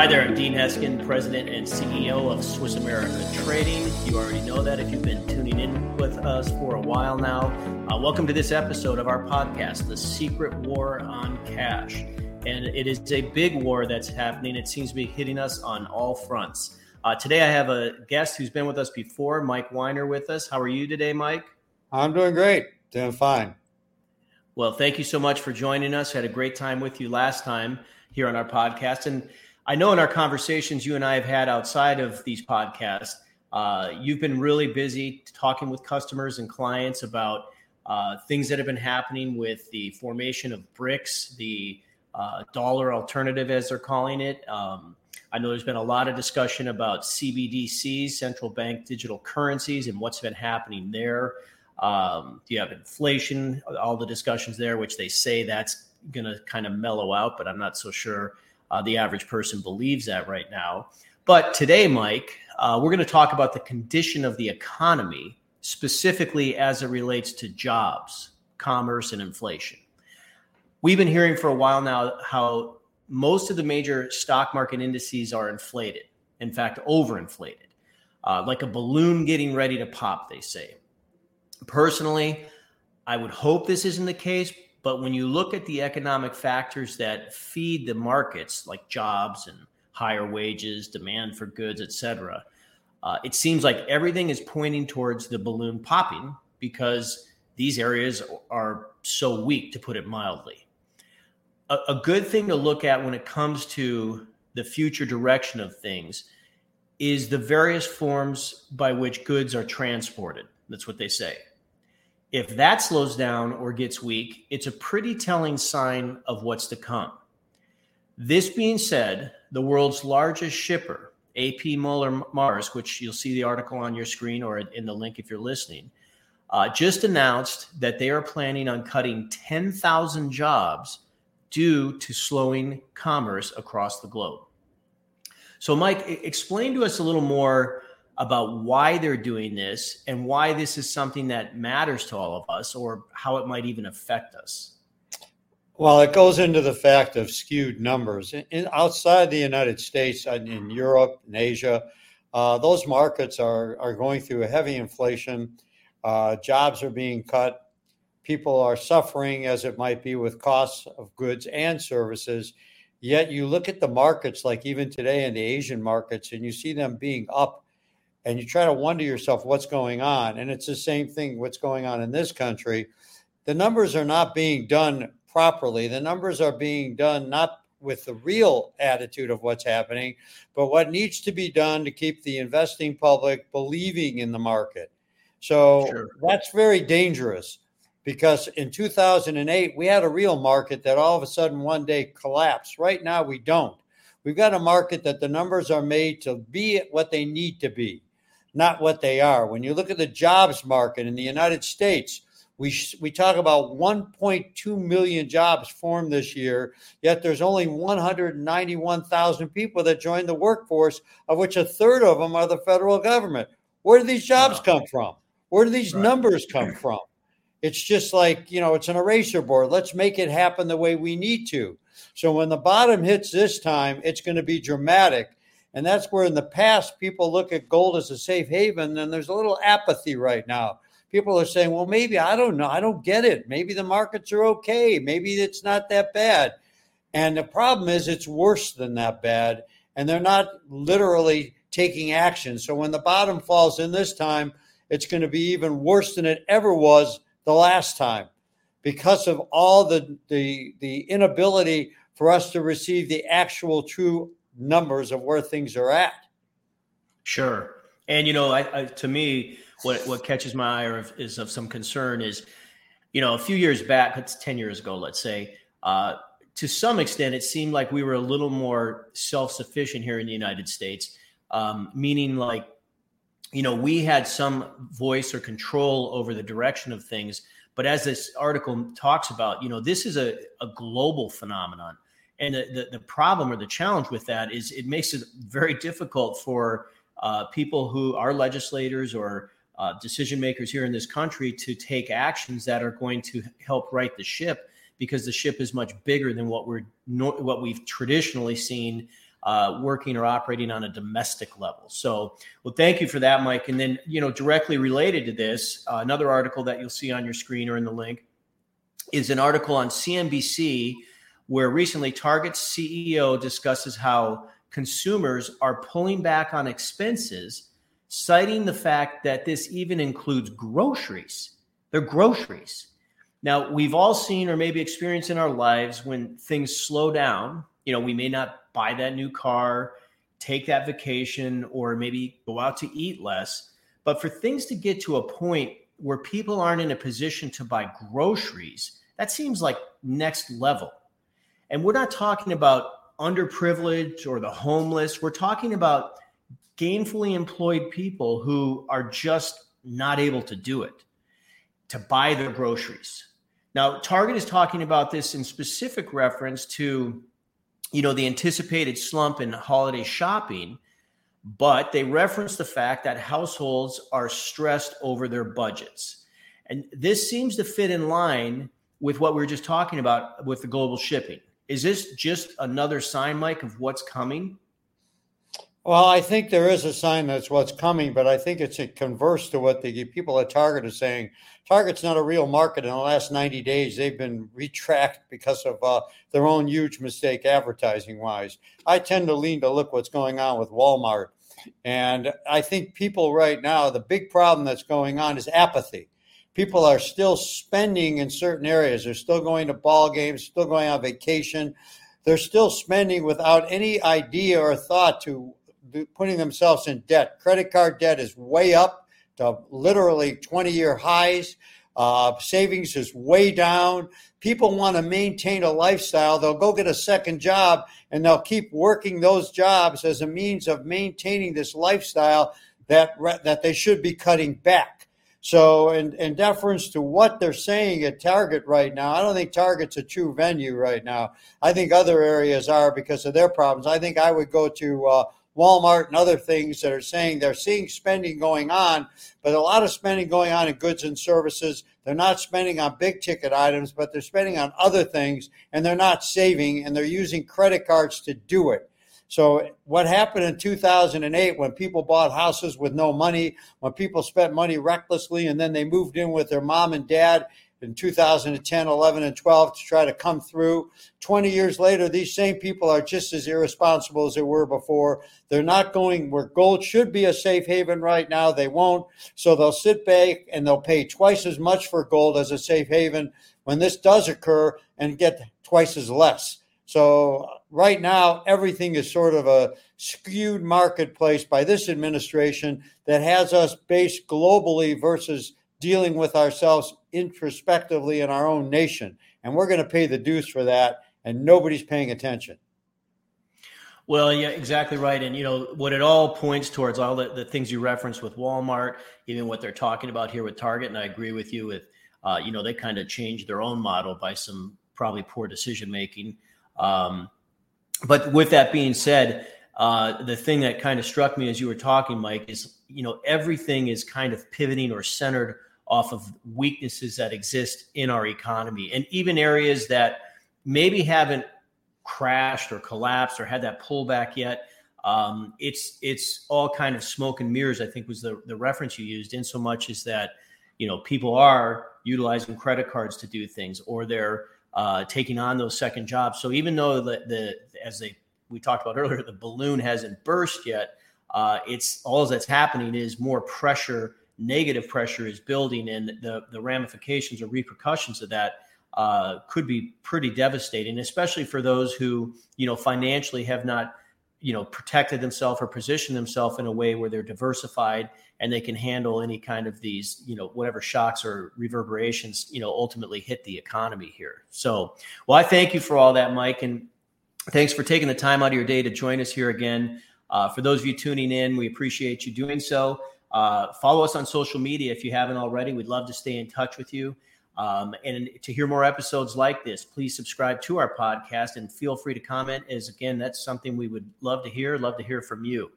Hi there, I'm Dean Heskin, President and CEO of Swiss America Trading. You already know that if you've been tuning in with us for a while now. Uh, welcome to this episode of our podcast, The Secret War on Cash. And it is a big war that's happening. It seems to be hitting us on all fronts. Uh, today, I have a guest who's been with us before, Mike Weiner, with us. How are you today, Mike? I'm doing great, doing fine. Well, thank you so much for joining us. Had a great time with you last time here on our podcast. And I know in our conversations you and I have had outside of these podcasts, uh, you've been really busy talking with customers and clients about uh, things that have been happening with the formation of BRICS, the uh, dollar alternative, as they're calling it. Um, I know there's been a lot of discussion about CBDCs, central bank digital currencies, and what's been happening there. Um, do you have inflation, all the discussions there, which they say that's going to kind of mellow out, but I'm not so sure uh, the average person believes that right now. But today, Mike, uh, we're going to talk about the condition of the economy, specifically as it relates to jobs, commerce, and inflation. We've been hearing for a while now how most of the major stock market indices are inflated, in fact, overinflated, uh, like a balloon getting ready to pop, they say. Personally, I would hope this isn't the case, but when you look at the economic factors that feed the markets, like jobs and higher wages, demand for goods, et cetera, uh, it seems like everything is pointing towards the balloon popping because these areas are so weak, to put it mildly. A, a good thing to look at when it comes to the future direction of things is the various forms by which goods are transported. That's what they say. If that slows down or gets weak, it's a pretty telling sign of what's to come. This being said, the world's largest shipper, AP Moller Maersk, which you'll see the article on your screen or in the link if you're listening, uh, just announced that they are planning on cutting 10,000 jobs due to slowing commerce across the globe. So, Mike, explain to us a little more about why they're doing this and why this is something that matters to all of us or how it might even affect us. Well, it goes into the fact of skewed numbers. In, outside the United States, in Europe, and Asia, uh, those markets are, are going through a heavy inflation. Uh, jobs are being cut. People are suffering, as it might be, with costs of goods and services. Yet you look at the markets, like even today in the Asian markets, and you see them being up and you try to wonder yourself what's going on. And it's the same thing what's going on in this country. The numbers are not being done properly. The numbers are being done not with the real attitude of what's happening, but what needs to be done to keep the investing public believing in the market. So sure. that's very dangerous because in 2008, we had a real market that all of a sudden one day collapsed. Right now, we don't. We've got a market that the numbers are made to be what they need to be not what they are. When you look at the jobs market in the United States, we, we talk about 1.2 million jobs formed this year, yet there's only 191,000 people that joined the workforce, of which a third of them are the federal government. Where do these jobs come from? Where do these right. numbers come from? It's just like, you know, it's an eraser board. Let's make it happen the way we need to. So when the bottom hits this time, it's going to be dramatic. And that's where in the past people look at gold as a safe haven, and there's a little apathy right now. People are saying, well, maybe I don't know. I don't get it. Maybe the markets are okay. Maybe it's not that bad. And the problem is, it's worse than that bad. And they're not literally taking action. So when the bottom falls in this time, it's going to be even worse than it ever was the last time because of all the, the, the inability for us to receive the actual true numbers of where things are at. Sure. And, you know, I, I, to me, what, what catches my eye of, is of some concern is, you know, a few years back, it's 10 years ago, let's say, uh, to some extent, it seemed like we were a little more self sufficient here in the United States, um, meaning like, you know, we had some voice or control over the direction of things. But as this article talks about, you know, this is a, a global phenomenon. And the, the, the, problem or the challenge with that is it makes it very difficult for uh, people who are legislators or uh, decision makers here in this country to take actions that are going to help right the ship because the ship is much bigger than what we're what we've traditionally seen uh, working or operating on a domestic level. So, well, thank you for that, Mike. And then, you know, directly related to this, uh, another article that you'll see on your screen or in the link is an article on CNBC where recently Target's CEO discusses how consumers are pulling back on expenses, citing the fact that this even includes groceries. They're groceries. Now, we've all seen or maybe experienced in our lives when things slow down, you know, we may not buy that new car, take that vacation, or maybe go out to eat less. But for things to get to a point where people aren't in a position to buy groceries, that seems like next level. And we're not talking about underprivileged or the homeless. We're talking about gainfully employed people who are just not able to do it, to buy their groceries. Now, Target is talking about this in specific reference to, you know, the anticipated slump in holiday shopping, but they reference the fact that households are stressed over their budgets. And this seems to fit in line with what we were just talking about with the global shipping. Is this just another sign, Mike, of what's coming? Well, I think there is a sign that's what's coming, but I think it's a converse to what the people at Target are saying. Target's not a real market. In the last 90 days, they've been retracked because of uh, their own huge mistake advertising wise. I tend to lean to look what's going on with Walmart. And I think people right now, the big problem that's going on is apathy. People are still spending in certain areas. They're still going to ball games, still going on vacation. They're still spending without any idea or thought to putting themselves in debt. Credit card debt is way up to literally 20 year highs. Uh, savings is way down. People want to maintain a lifestyle. They'll go get a second job and they'll keep working those jobs as a means of maintaining this lifestyle that that they should be cutting back. So, in, in deference to what they're saying at Target right now, I don't think Target's a true venue right now. I think other areas are because of their problems. I think I would go to uh, Walmart and other things that are saying they're seeing spending going on, but a lot of spending going on in goods and services. They're not spending on big ticket items, but they're spending on other things and they're not saving and they're using credit cards to do it. So, what happened in 2008 when people bought houses with no money, when people spent money recklessly and then they moved in with their mom and dad in 2010, 11, and 12 to try to come through. 20 years later, these same people are just as irresponsible as they were before. They're not going where gold should be a safe haven right now. They won't. So they'll sit back and they'll pay twice as much for gold as a safe haven when this does occur and get twice as less. So right now, everything is sort of a skewed marketplace by this administration that has us based globally versus dealing with ourselves introspectively in our own nation. And we're going to pay the dues for that, and nobody's paying attention. Well, yeah, exactly right. And, you know, what it all points towards, all the, the things you referenced with Walmart, even what they're talking about here with Target. And I agree with you with, uh, you know, they kind of changed their own model by some probably poor decision making. Um, but with that being said, uh, the thing that kind of struck me as you were talking, Mike, is, you know, everything is kind of pivoting or centered off of weaknesses that exist in our economy and even areas that maybe haven't crashed or collapsed or had that pullback yet. Um, it's it's all kind of smoke and mirrors. I think was the the reference you used. In so much as that you know people are utilizing credit cards to do things or they're uh, taking on those second jobs. So even though the the as they we talked about earlier, the balloon hasn't burst yet. Uh, it's all that's happening is more pressure negative pressure is building and the, the ramifications or repercussions of that uh, could be pretty devastating, especially for those who, you know, financially have not, you know, protected themselves or positioned themselves in a way where they're diversified and they can handle any kind of these, you know, whatever shocks or reverberations, you know, ultimately hit the economy here. So, well, I thank you for all that, Mike, and thanks for taking the time out of your day to join us here again. Uh, for those of you tuning in, we appreciate you doing so. Uh, follow us on social media if you haven't already. We'd love to stay in touch with you. Um, and to hear more episodes like this, please subscribe to our podcast and feel free to comment. As again, that's something we would love to hear. Love to hear from you.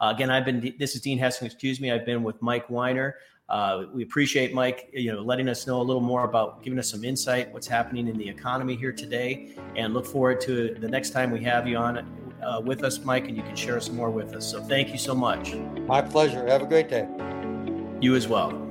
Uh, again, I've been. This is Dean Heskin. Excuse me. I've been with Mike Weiner. Uh, we appreciate Mike, you know, letting us know a little more about giving us some insight what's happening in the economy here today, and look forward to the next time we have you on uh, with us, Mike, and you can share some more with us. So thank you so much. My pleasure. Have a great day. You as well.